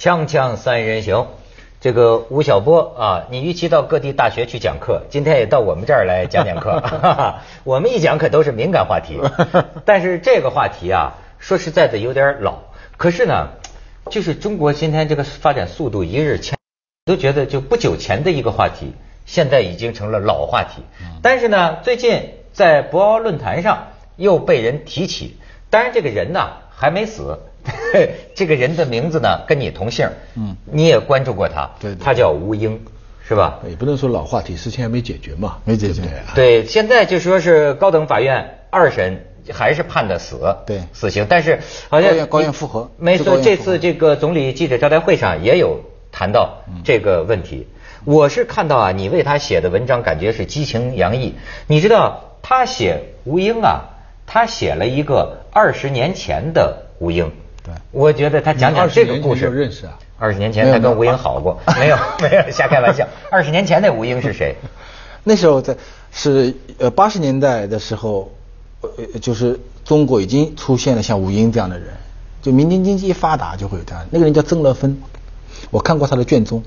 锵锵三人行，这个吴晓波啊，你与其到各地大学去讲课，今天也到我们这儿来讲讲课。我们一讲可都是敏感话题，但是这个话题啊，说实在的有点老。可是呢，就是中国今天这个发展速度一日千，都觉得就不久前的一个话题，现在已经成了老话题。但是呢，最近在博鳌论坛上又被人提起，当然这个人呢还没死。这个人的名字呢，跟你同姓，嗯，你也关注过他，对，他叫吴英，是吧？也不能说老话题，事情还没解决嘛，没解决。对，现在就说是高等法院二审还是判的死，对，死刑。但是好像高院复核，没错。这次这个总理记者招待会上也有谈到这个问题。我是看到啊，你为他写的文章感觉是激情洋溢。你知道他写吴英啊，他写了一个二十年前的吴英。对，我觉得他讲讲这个故事。认识啊？二十年前他跟吴英好过？没有，没有，瞎开玩笑。二十年前那吴英是谁？那时候在是呃八十年代的时候，呃就是中国已经出现了像吴英这样的人，就民间经济一发达就会有这样。那个人叫曾乐芬，我看过他的卷宗。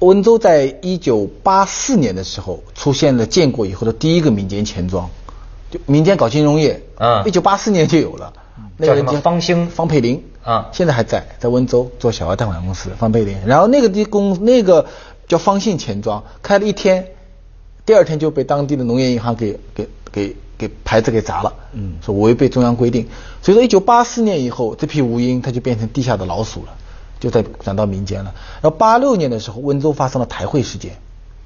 温州在一九八四年的时候出现了建国以后的第一个民间钱庄，就民间搞金融业。嗯。一九八四年就有了。那个人叫方兴方佩林啊，现在还在在温州做小额贷款公司。方佩林，然后那个地公那个叫方信钱庄，开了一天，第二天就被当地的农业银行给给给给牌子给砸了，嗯，说违背中央规定。所以说，一九八四年以后，这批吴英他就变成地下的老鼠了，就在转到民间了。然后八六年的时候，温州发生了台会事件。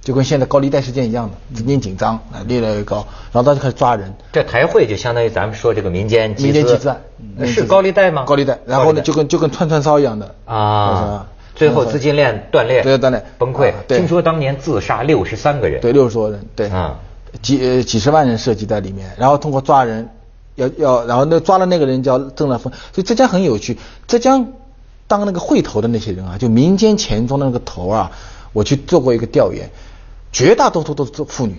就跟现在高利贷事件一样的，资金紧张，越来越高，然后他就开始抓人。这台会就相当于咱们说这个民间民间集资案，是高利贷吗？高利贷，然后呢就跟就跟串串烧一样的。啊，最后资金链断裂，对断裂。崩溃。听说当年自杀六十三个人，对六十多人，对。啊，几几十万人涉及在里面，然后通过抓人，要要，然后那抓了那个人叫郑乐峰，所以浙江很有趣，浙江当那个会头的那些人啊，就民间钱庄的那个头啊，我去做过一个调研。绝大多数都是做妇女，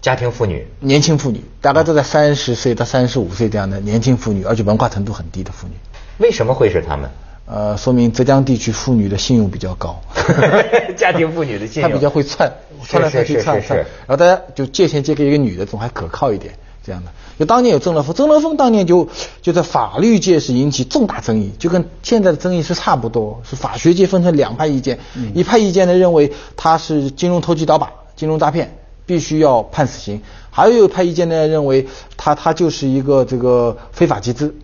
家庭妇女，年轻妇女，大概都在三十岁到三十五岁这样的年轻妇女，而且文化程度很低的妇女。为什么会是她们？呃，说明浙江地区妇女的信用比较高。家庭妇女的信用，她比较会串，串来窜去串串，然后大家就借钱借给一个女的，总还可靠一点，这样的。就当年有郑乐峰，郑乐峰当年就就在法律界是引起重大争议，就跟现在的争议是差不多，是法学界分成两派意见，一派意见呢认为他是金融投机倒把、金融诈骗，必须要判死刑；还有一派意见呢认为他他就是一个这个非法集资，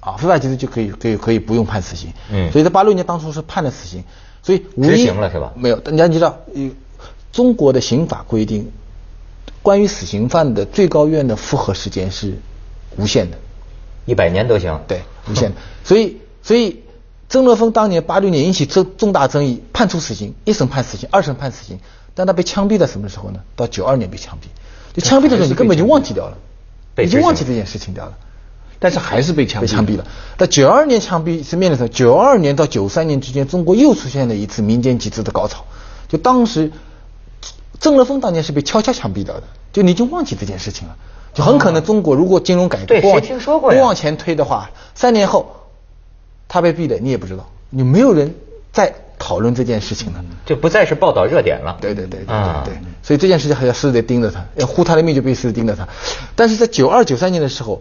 啊，非法集资就可以可以可以不用判死刑。嗯，所以在八六年当初是判了死刑，所以执行了是吧？没有，你要知道，中国的刑法规定。关于死刑犯的最高院的复核时间是无限的，一百年都行。对，无限的。所以，所以曾乐峰当年八六年引起重重大争议，判处死刑，一审判死刑，二审判死刑，但他被枪毙在什么时候呢？到九二年被枪毙。就枪毙的时候，你根本就忘记掉了，已经忘记这件事情掉了。但是还是被枪被枪毙了。到九二年枪毙是面临什么？九二年到九三年之间，中国又出现了一次民间集资的高潮。就当时。郑乐峰当年是被悄悄枪毙掉的，就你已经忘记这件事情了，就很可能中国如果金融改革不听说过不往前推的话，三年后他被毙了，你也不知道，你没有人再讨论这件事情了，就不再是报道热点了。对对对对对对，所以这件事情还要死得盯着他，要护他的命就必须盯着他。但是在九二九三年的时候，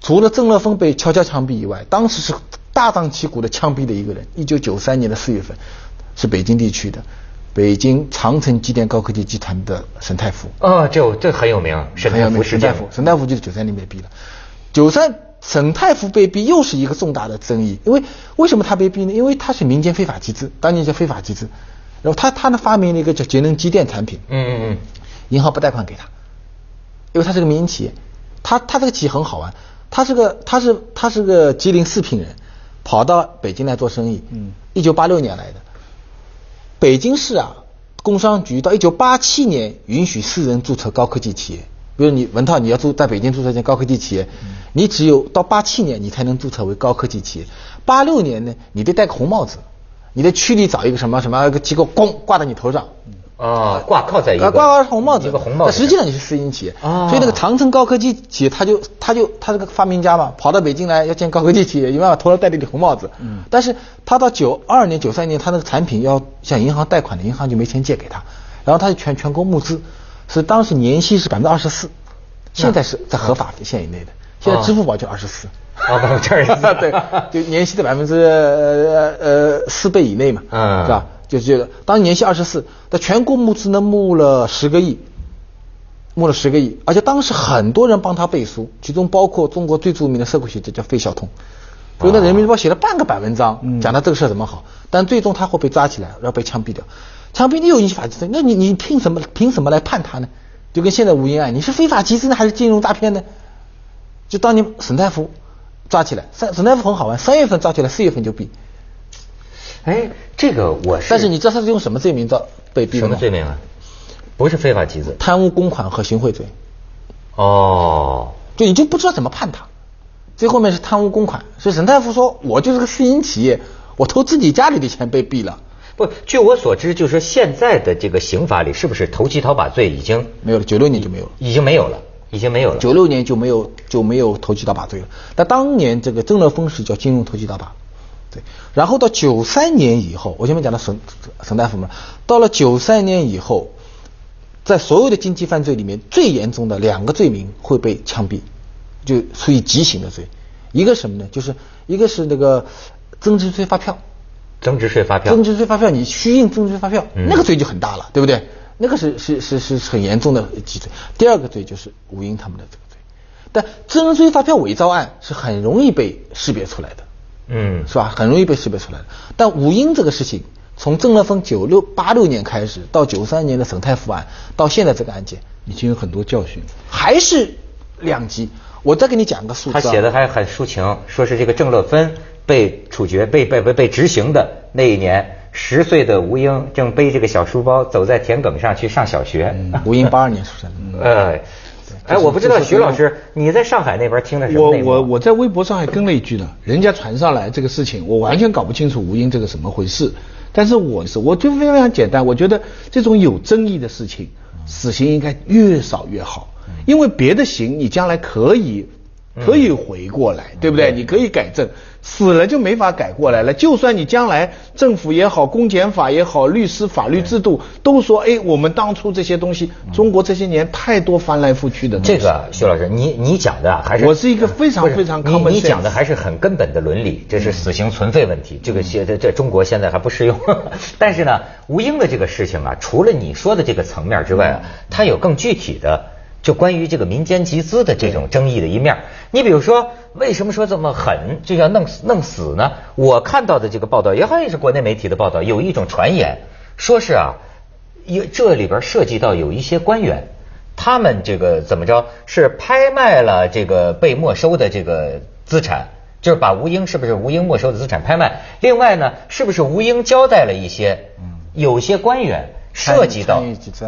除了郑乐峰被悄悄枪毙以外，当时是大张旗鼓的枪毙的一个人，一九九三年的四月份，是北京地区的。北京长城机电高科技集团的沈太福。啊，就这很有名，沈太福沈太福，沈太福就是九三年被毙了。九三沈太福被毙又是一个重大的争议，因为为什么他被毙呢？因为他是民间非法集资，当年叫非法集资，然后他他呢发明了一个叫节能机电产品，嗯嗯嗯，银行不贷款给他，因为他是个民营企业，他他这个企业很好玩，他是个他是他是个吉林四平人，跑到北京来做生意，嗯，一九八六年来的。北京市啊，工商局到一九八七年允许私人注册高科技企业。比如你文涛，你要注在北京注册一家高科技企业，你只有到八七年你才能注册为高科技企业。八六年呢，你得戴个红帽子，你在区里找一个什么什么个机构，咣挂在你头上，啊，挂靠在一个啊挂靠红帽子，一个红帽子实际上你是私营企业，啊。所以那个长城高科技企业，他就他就他这个发明家嘛，跑到北京来要建高科技企业，有办法头上戴了顶红帽子。嗯，但是他到九二年、九三年，他那个产品要向银行贷款的，银行就没钱借给他，然后他就全全国募资，是当时年息是百分之二十四，现在是在合法线以内的，现在支付宝就二十四。啊，我这儿对，就年息的百分之呃呃四倍以内嘛，嗯。是吧？就是这个，当年息二十四，在全国募资呢募了十个亿，募了十个亿，而且当时很多人帮他背书，其中包括中国最著名的社会学家叫费孝通，所以呢，《人民日报》写了半个版文章，讲他这个事儿怎么好，但最终他会被抓起来，然后被枪毙掉。枪毙你有引起法集资，那你你凭什么凭什么来判他呢？就跟现在吴英案，你是非法集资呢，还是金融诈骗呢？就当年沈大夫抓起来，沈沈大夫很好玩，三月份抓起来，四月份就毙。哎，这个我是，但是你知道他是用什么罪名遭被毙的吗？什么罪名啊？不是非法集资贪污公款和行贿罪，哦，就你就不知道怎么判他。最后面是贪污公款，所以沈大夫说，我就是个私营企业，我投自己家里的钱被毙了，不，据我所知，就是说现在的这个刑法里，是不是投机倒把罪已经没有了，九六年就没有了。已经没有了，已经没有了。九六年就没有就没有投机倒把罪了。但当年这个郑乐峰是叫金融投机倒把，对。然后到九三年以后，我前面讲的沈沈大夫嘛，到了九三年以后，在所有的经济犯罪里面，最严重的两个罪名会被枪毙，就属于极刑的罪。一个什么呢？就是一个是那个增值税发票，增值税发票，增值税发票，你虚印增值税发票，嗯那个罪就很大了，对不对？那个是是是是很严重的几罪。第二个罪就是吴英他们的这个罪，但增值税发票伪造案是很容易被识别出来的，嗯，是吧？很容易被识别出来的。但吴英这个事情，从郑乐峰九六八六年开始，到九三年的沈太福案，到现在这个案件，已经有很多教训。还是两级。我再给你讲个数字、啊，他写的还很抒情，说是这个郑乐芬被处决、被被被被执行的那一年，十岁的吴英正背着个小书包走在田埂上去上小学。吴英八二年出生的。呃，哎，我不知道徐老师你在上海那边听的什么我我我在微博上还跟了一句呢，人家传上来这个事情，我完全搞不清楚吴英这个什么回事。但是我是我就非常简单，我觉得这种有争议的事情，死刑应该越少越好，因为别的刑你将来可以可以回过来，对不对？你可以改正，死了就没法改过来了。就算你将来政府也好，公检法也好，律师法律制度都说，哎，我们当初这些东西，中国这些年太多翻来覆去的东西。这个徐老师，你你讲的啊还是我是一个非常非常你讲的还是很根本的伦理，这是死刑存废问题，这个现在在中国现在还不适用。但是呢，吴英的这个事情啊，除了你说的这个层面之外啊，它有更具体的。就关于这个民间集资的这种争议的一面，你比如说，为什么说这么狠，就要弄死弄死呢？我看到的这个报道，也好像是国内媒体的报道，有一种传言，说是啊，有这里边涉及到有一些官员，他们这个怎么着是拍卖了这个被没收的这个资产，就是把吴英是不是吴英没收的资产拍卖？另外呢，是不是吴英交代了一些，有些官员涉及到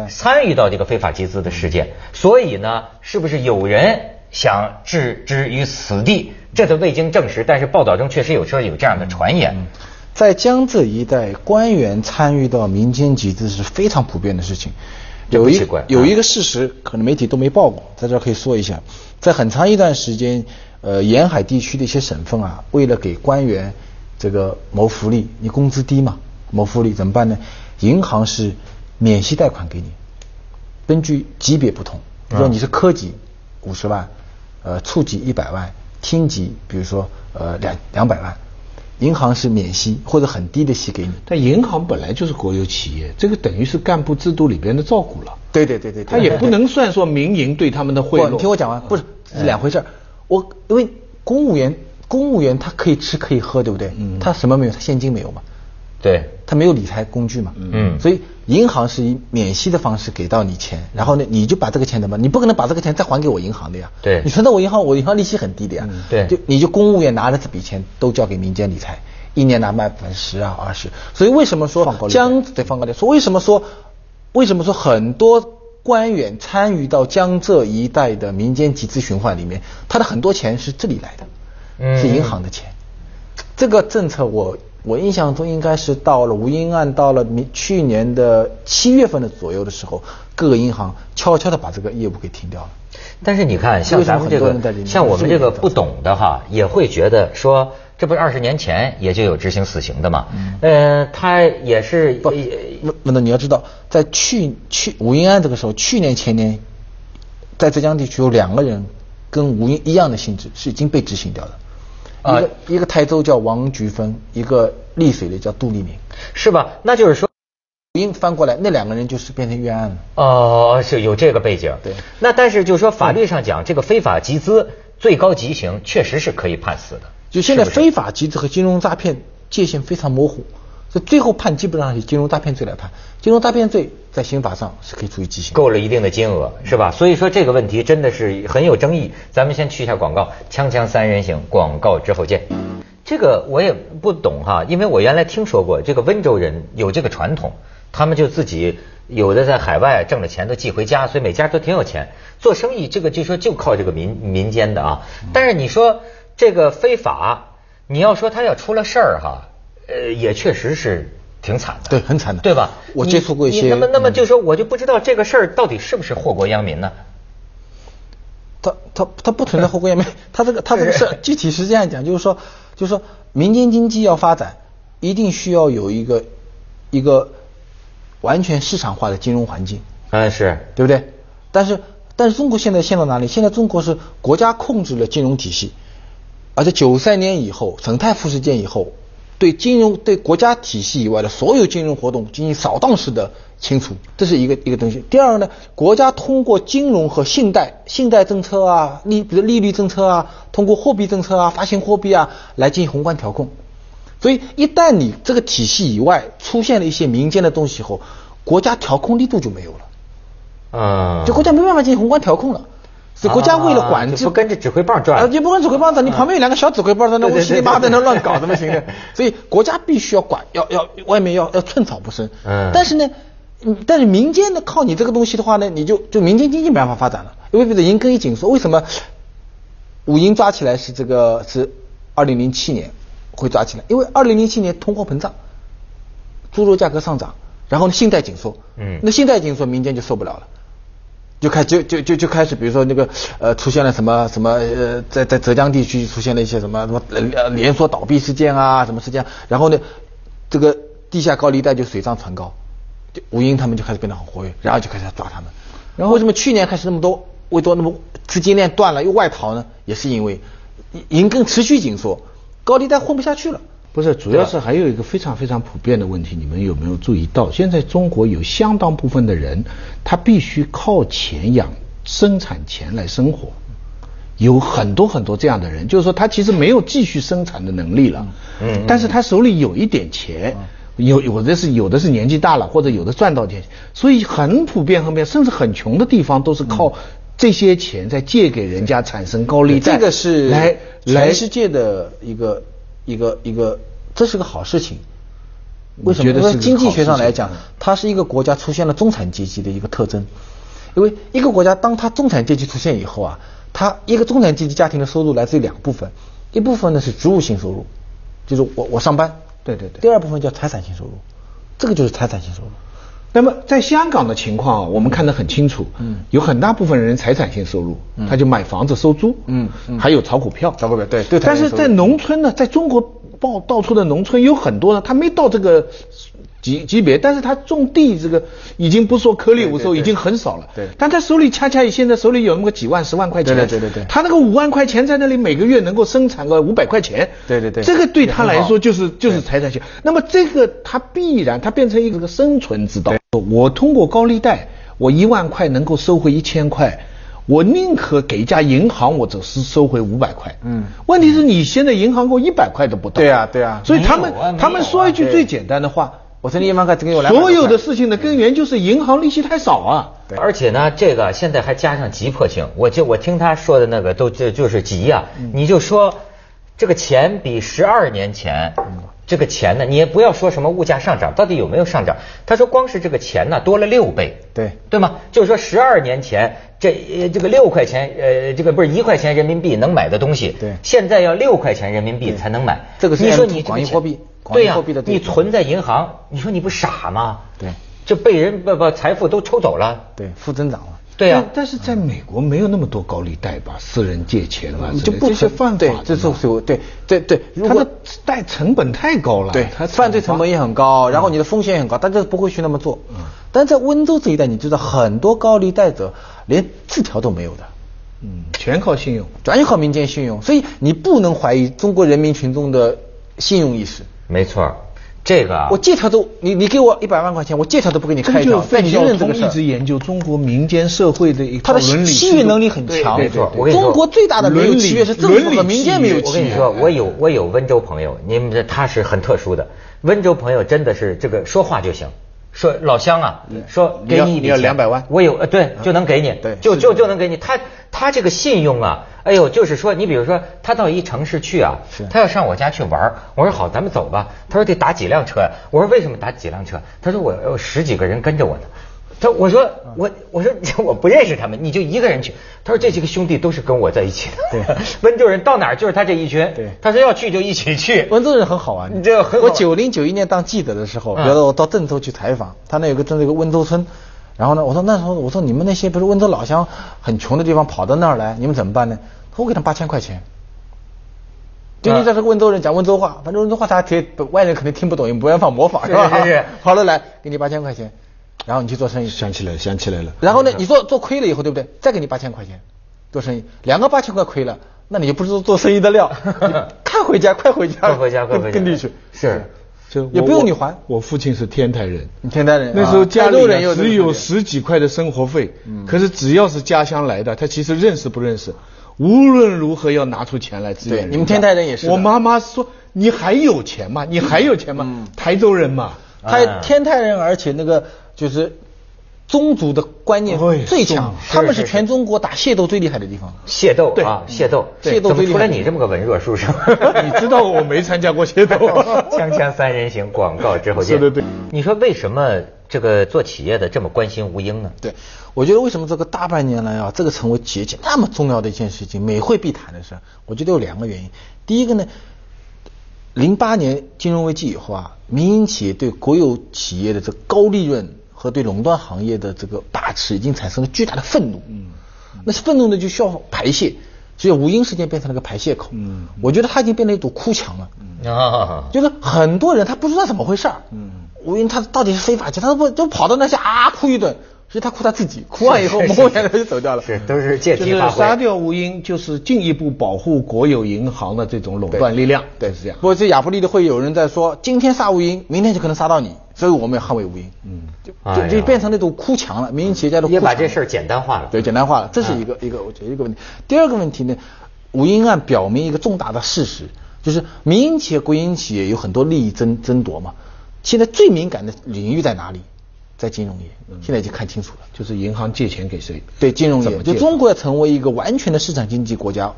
参与到这个非法集资的事件，所以呢，是不是有人想置之于死地？这都未经证实，但是报道中确实有说有这样的传言。在江浙一带，官员参与到民间集资是非常普遍的事情。有一有一个事实，可能媒体都没报过，在这儿可以说一下。在很长一段时间，呃，沿海地区的一些省份啊，为了给官员这个谋福利，你工资低嘛，谋福利怎么办呢？银行是免息贷款给你，根据级别不同，比如说你是科级五十万，呃，处级一百万，厅级比如说呃两两百万，银行是免息或者很低的息给你。但银行本来就是国有企业，这个等于是干部制度里边的照顾了。对对对对，他也不能算说民营对他们的贿不，赂。你听我讲完，不是是两回事儿。我因为公务员，公务员他可以吃可以喝，对不对？嗯他什么没有？他现金没有嘛？对，他没有理财工具嘛？嗯所以银行是以免息的方式给到你钱，然后呢，你就把这个钱怎么？你不可能把这个钱再还给我银行的呀。对你存到我银行，我银行利息很低的呀。对就你就公务员拿着这笔钱都交给民间理财，一年拿百分之十啊二十。所以为什么说放高利贷江对放高利贷？说为什么说为什么说很多官员参与到江浙一带的民间集资循环里面，他的很多钱是这里来的，嗯是银行的钱。这个政策我我印象中应该是到了吴英案到了明去年的七月份的左右的时候，各个银行悄悄的把这个业务给停掉了。但是你看，像咱们这个，像我们这个不懂的哈，也会觉得说，这不是二十年前也就有执行死刑的嘛？呃，他也是不，那那那你要知道，在去去吴英案这个时候，去年前年，在浙江地区有两个人跟吴英一样的性质是已经被执行掉的，啊一个一个台州叫王菊芬，一个丽水的叫杜丽明。是吧？那就是说。音翻过来，那两个人就是变成冤案了。哦，是有这个背景。对那但是就是说，法律上讲，这个非法集资最高极刑确实是可以判死的。就现在非法集资和金融诈骗界限非常模糊，所以最后判基本上是金融诈骗罪来判。金融诈骗罪在刑法上是可以处以极刑。够了一定的金额，是吧？所以说这个问题真的是很有争议。咱们先去一下广告，锵锵三人行，广告之后见。这个我也不懂哈，因为我原来听说过这个温州人有这个传统，他们就自己有的在海外挣了钱都寄回家，所以每家都挺有钱。做生意这个就说就靠这个民民间的啊。但是你说这个非法，你要说他要出了事儿哈，呃，也确实是挺惨的。对很惨的对吧？我接触过一些那么那么嗯就说我就不知道这个事儿到底是不是祸国殃民呢？它它它不存在祸国殃民，它这个它这个事具体是这样讲，就是说就是说民间经济要发展，一定需要有一个一个完全市场化的金融环境，嗯，是对不对？但是但是中国现在陷到哪里？现在中国是国家控制了金融体系，而且九三年以后，沈泰富事件以后，对金融对国家体系以外的所有金融活动进行扫荡式的清除，这是一个一个东西。第二呢，国家通过金融和信贷、信贷政策啊，利比如利率政策啊，通过货币政策啊、发行货币啊来进行宏观调控。所以一旦你这个体系以外出现了一些民间的东西以后，国家调控力度就没有了。嗯，就国家没办法进行宏观调控了。所以国家为了管制，不跟着指挥棒转啊，就不跟指挥棒转，你旁边有两个小指挥棒在那，对对我稀里八对在那乱搞，怎么 行呢？所以国家必须要管，要要外面要要寸草不生。嗯但是呢，嗯但是民间呢，靠你这个东西的话呢，你就就民间经济没办法发展了，因为比如银根一紧缩，为什么五银抓起来是这个是二零零七年会抓起来？因为二零零七年通货膨胀，猪肉价格上涨，然后呢信贷紧缩，嗯那信贷紧缩，民间就受不了了。就开就就就就开始，比如说那个呃，出现了什么什么呃，在在浙江地区出现了一些什么什么呃连锁倒闭事件啊，什么事件，然后呢，这个地下高利贷就水涨船高，吴英他们就开始变得很活跃，然后就开始抓他们。然后为什么去年开始那么多，为多那么资金链断了又外逃呢？也是因为银根持续紧缩，高利贷混不下去了。不是，主要是还有一个非常非常普遍的问题，你们有没有注意到？现在中国有相当部分的人，他必须靠钱养生产钱来生活，有很多很多这样的人，就是说他其实没有继续生产的能力了，嗯但是他手里有一点钱。有有的是有的是年纪大了，或者有的赚到钱，所以很普遍很普遍，甚至很穷的地方都是靠这些钱在借给人家产生高利贷，这个是来来全世界的一个一个一个，这是个好事情。为什么？因为经济学上来讲，它是一个国家出现了中产阶级的一个特征。因为一个国家当它中产阶级出现以后啊，它一个中产阶级家庭的收入来自于两部分，一部分呢是职务性收入，就是我我上班，对对对第二部分叫财产性收入，这个就是财产性收入。那么在香港的情况啊，我们看得很清楚，嗯。有很大部分人财产性收入，他就买房子收租，嗯嗯。还有炒股票，炒股票对对但是在农村呢，在中国报到处的农村有很多呢，他没到这个级级别，但是他种地这个已经不说颗粒无收，已经很少了，对。但他手里恰恰现在手里有那么个几万十万块钱，对对对对对。他那个五万块钱在那里每个月能够生产个五百块钱，对对对。这个对他来说就是就是财产性。那么这个他必然他变成一个生存之道。我通过高利贷，我一万块能够收回一千块，我宁可给一家银行，我只是收回五百块。嗯问题是你现在银行给我一百块都不到。对啊对啊所以他们啊他们说一句最简单的话，我这里一万块只给我来所有的事情的根源就是银行利息太少啊。对而且呢，这个现在还加上急迫性。我就我听他说的那个都就就是急呀、嗯你就说这个钱比十二年前。嗯这个钱呢，你也不要说什么物价上涨，到底有没有上涨？他说光是这个钱呢多了六倍，对对吗？就是说十二年前这呃这个六块钱呃这个不是一块钱人民币能买的东西，对现在要六块钱人民币才能买。这个是你说你广义货币对呀、货币的你存在银行，你说你不傻吗？对这被人把把财富都抽走了。对负增长了。对呀、但但是在美国没有那么多高利贷吧？私人借钱啊你，就不这是犯法的，这是对对对，如果他的贷成本太高了，对，他犯罪成本也很高，然后你的风险也很高，大家不会去那么做。但在温州这一带，你知道很多高利贷者连字条都没有的，嗯，全靠信用。完全靠民间信用，所以你不能怀疑中国人民群众的信用意识。没错儿，这个啊，我借条都，你你给我一百万块钱，我借条都不给你开一条，认这个事儿通一直研究中国民间社会的一他的套伦理契能力很强，没错我跟你说中国最大的没有契约是政府和民间。没有契约。我跟你说，我有我有温州朋友，你们这他是很特殊的，温州朋友真的是这个说话就行。说老乡啊，说你你要给你一笔钱。200万。我有呃对，就能给你，对就就就能给你。他他这个信用啊，哎呦，就是说你比如说他到一城市去啊是，他要上我家去玩儿我说好，咱们走吧。他说得打几辆车呀？我说为什么打几辆车？他说我有十几个人跟着我呢。他我说我我说我不认识他们，你就一个人去。他说这几个兄弟都是跟我在一起的。对 温州人到哪儿就是他这一群。对他说要去就一起去。温州人很好玩，你这个很好我九零九一年当记者的时候，嗯比如说我到郑州去采访，他那有个郑州有个温州村，然后呢，我说那时候我说你们那些不是温州老乡很穷的地方跑到那儿来，你们怎么办呢？我给他八千块钱。就你在这个温州人讲温州话，反正温州话他听外人肯定听不懂，也没办法模仿，是吧？是是好了，来给你八千块钱，然后你去做生意。想起来了，想起来了。然后呢，你做做亏了以后，对不对？再给你八千块钱做生意，两个八千块亏了，那你就不是做生意的料，你快回家，快回家，快回家快回家。跟跟地去，是。就我我不用你还。我父亲是天台人，天台人那时候啊。家里只有十几块的生活费，可是只要是家乡来的，他其实认识不认识，无论如何要拿出钱来支援人。对你们天台人也是我妈妈说：“你还有钱吗？你还有钱吗？台州人嘛。”他天台人，而且那个就是宗族的观念哎最强，他们是是全中国打械斗最厉害的地方。械斗啊，械斗，械斗怎么出来你这么个文弱书生？你知道我没参加过械斗锵锵三人行，广告之后见。对对对你说为什么这个做企业的这么关心吴英呢？对，我觉得为什么这个大半年来啊，这个成为企业界那么重要的一件事情，每会必谈的事儿，我觉得有两个原因。第一个呢，零八年金融危机以后啊，民营企业对国有企业的这个高利润和对垄断行业的这个把持，已经产生了巨大的愤怒。嗯，那愤怒呢就需要排泄，所以吴英事件变成了个排泄口。嗯，我觉得他已经变成一堵哭墙了。啊，就是很多人他不知道怎么回事儿，嗯，吴英他到底是非法去，他都不就跑到那下啊哭一顿，其实他哭他自己，哭完以后是是默然他就走掉了。是都是借就是题发挥。杀掉吴英，就是进一步保护国有银行的这种垄断力量。对，是这样不。过这亚布力的会有人在说，今天杀吴英，明天就可能杀到你，所以我们要捍卫吴英。嗯，就哎就就变成那种哭墙了，民营企业家的哭墙。也把这事儿简单化了。对，简单化了，这是一个、一个我觉得一个问题。第二个问题呢，吴英案表明一个重大的事实，就是民营企业、国营企业有很多利益争争夺嘛。现在最敏感的领域在哪里？在金融业，现在已经看清楚了。就是银行借钱给谁？对金融业，就中国要成为一个完全的市场经济国家，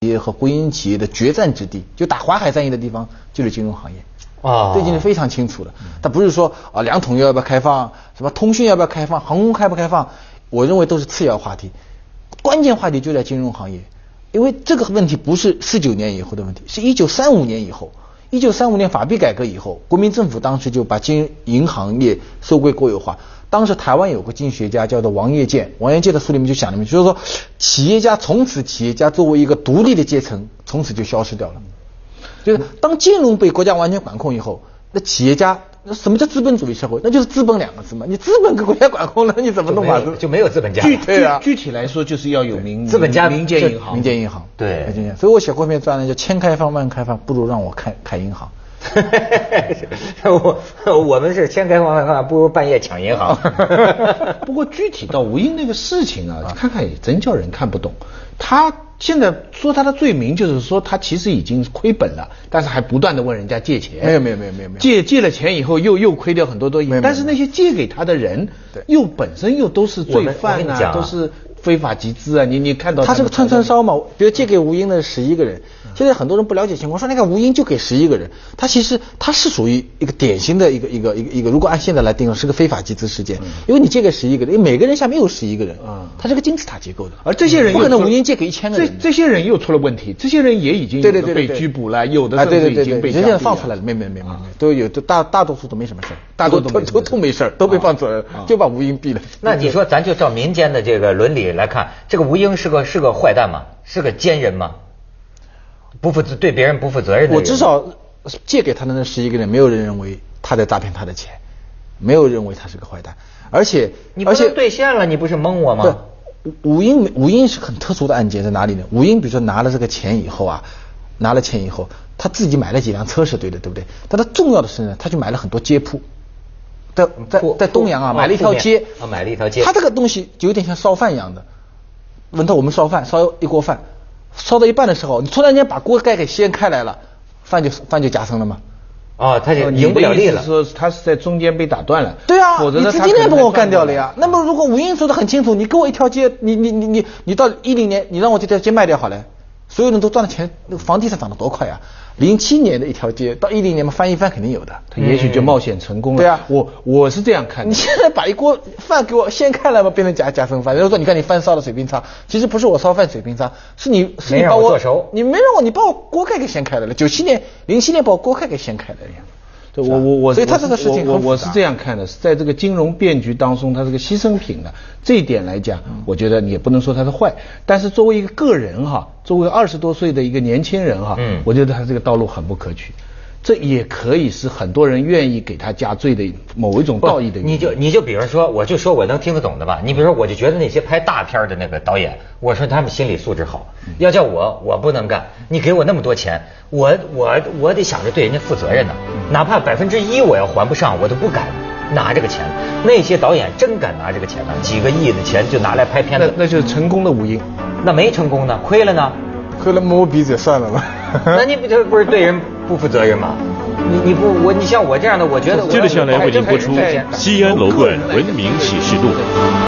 企业和国营企业的决战之地，就打淮海战役的地方就是金融行业。啊这已经是非常清楚了。它不是说啊两桶要不要开放，什么通讯要不要开放，航空开不开放，我认为都是次要话题，关键话题就在金融行业，因为这个问题不是四九年以后的问题，是一九三五年以后。一九三五年法币改革以后，国民政府当时就把金银行业收归国有化。当时台湾有个经济学家叫做王业建，王业建的书里面就讲了，就是说企业家从此企业家作为一个独立的阶层，从此就消失掉了。就是当金融被国家完全管控以后，那企业家，什么叫资本主义社会？那就是资本两个字嘛。你资本给国家管控了，你怎么弄法就没有就没有资本家。具对啊具具体来说，就是要有民资本家民间银行，民间银行，对民间银行所以我写过一篇专栏叫“千开放万开放，不如让我开开银行”。我我们是千开万开，不如半夜抢银行。不过具体到吴英那个事情啊，看看也真叫人看不懂。他现在说他的罪名就是说他其实已经亏本了，但是还不断的问人家借钱。没有没有没有没有没有。借借了钱以后又又亏掉很多东西没有，但是那些借给他的人对，又本身又都是罪犯啊，啊都是非法集资啊，你你看到他是个串串烧。嘛，比如借给吴英的十一个人，现在很多人不了解情况，说那个吴英就给十一个人，他其实他是属于一个典型的一个一个一个一个，如果按现在来定义是个非法集资事件，因为你借给十一个人，因为每个人下面有十一个人，嗯他是个金字塔结构的，而这些人不可能吴英借给一千个人，这这些人又出了问题，这些人也已经被对对对被拘捕了，有的啊甚至已对对对对，经被人现在放出来了，没没没没没，都有都大大多数都没什么事儿，大多都都都没事儿，都被放出来了啊，就把吴英毙了。那你说，咱就照民间的这个伦理来看，这个吴英是个是个坏蛋吗？是个奸人吗？不负责对别人不负责任的人。我至少借给他的那十一个人，没有人认为他在诈骗他的钱，没有认为他是个坏蛋，而且你不而且兑现了，你不是蒙我吗？对，吴英吴英是很特殊的案件在哪里呢？吴英比如说拿了这个钱以后啊，拿了钱以后，他自己买了几辆车是对的，对不对？但他重要的是呢，他去买了很多街铺。在在在东阳啊，买了一条街啊买了一条街他这个东西就有点像烧饭一样的。闻到我们烧饭，烧一锅饭，烧到一半的时候，你突然间把锅盖给掀开来了，饭就饭就夹生了嘛？哦，他就哦赢不了利了。说他是在中间被打断了，对啊，否则你资他可能在金链把我干掉了呀。那么如果吴英说的很清楚，你给我一条街，你你你你你到一零年，你让我这条街卖掉好了，所有人都赚了钱，那个房地产涨得多快啊！零七年的一条街到一零年嘛翻一番肯定有的。他也许就冒险成功了。对啊我我是这样看的。你现在把一锅饭给我掀开来嘛，变成夹夹生饭。然后说，你看你饭烧的水平差，其实不是我烧饭水平差，是你是你把我你没让我，你把我锅盖给掀开来了。九七年、零七年把我锅盖给掀开来了呀。对我我我，所以他这个事情我我我是这样看的，是在这个金融变局当中，他是个牺牲品的这一点来讲，嗯。我觉得你也不能说他是坏，但是作为一个个人哈，作为二十多岁的一个年轻人哈，嗯。我觉得他这个道路很不可取，这也可以是很多人愿意给他加罪的某一种道义的原因。你就你就比如说，我就说我能听得懂的吧。你比如说，我就觉得那些拍大片的那个导演，我说他们心理素质好。要叫我，我不能干。你给我那么多钱，我我我得想着对人家负责任呢。哪怕百分之一我要还不上，我都不敢拿这个钱。那些导演真敢拿这个钱呢，几个亿的钱就拿来拍片子，那那就是成功的吴英。那没成功呢，亏了呢。亏了摸鼻子也算了吧。那你不这不是对人不负责任吗？你你不我你像我这样的，我觉得我接着下来为您播出西安楼冠文明启示录》。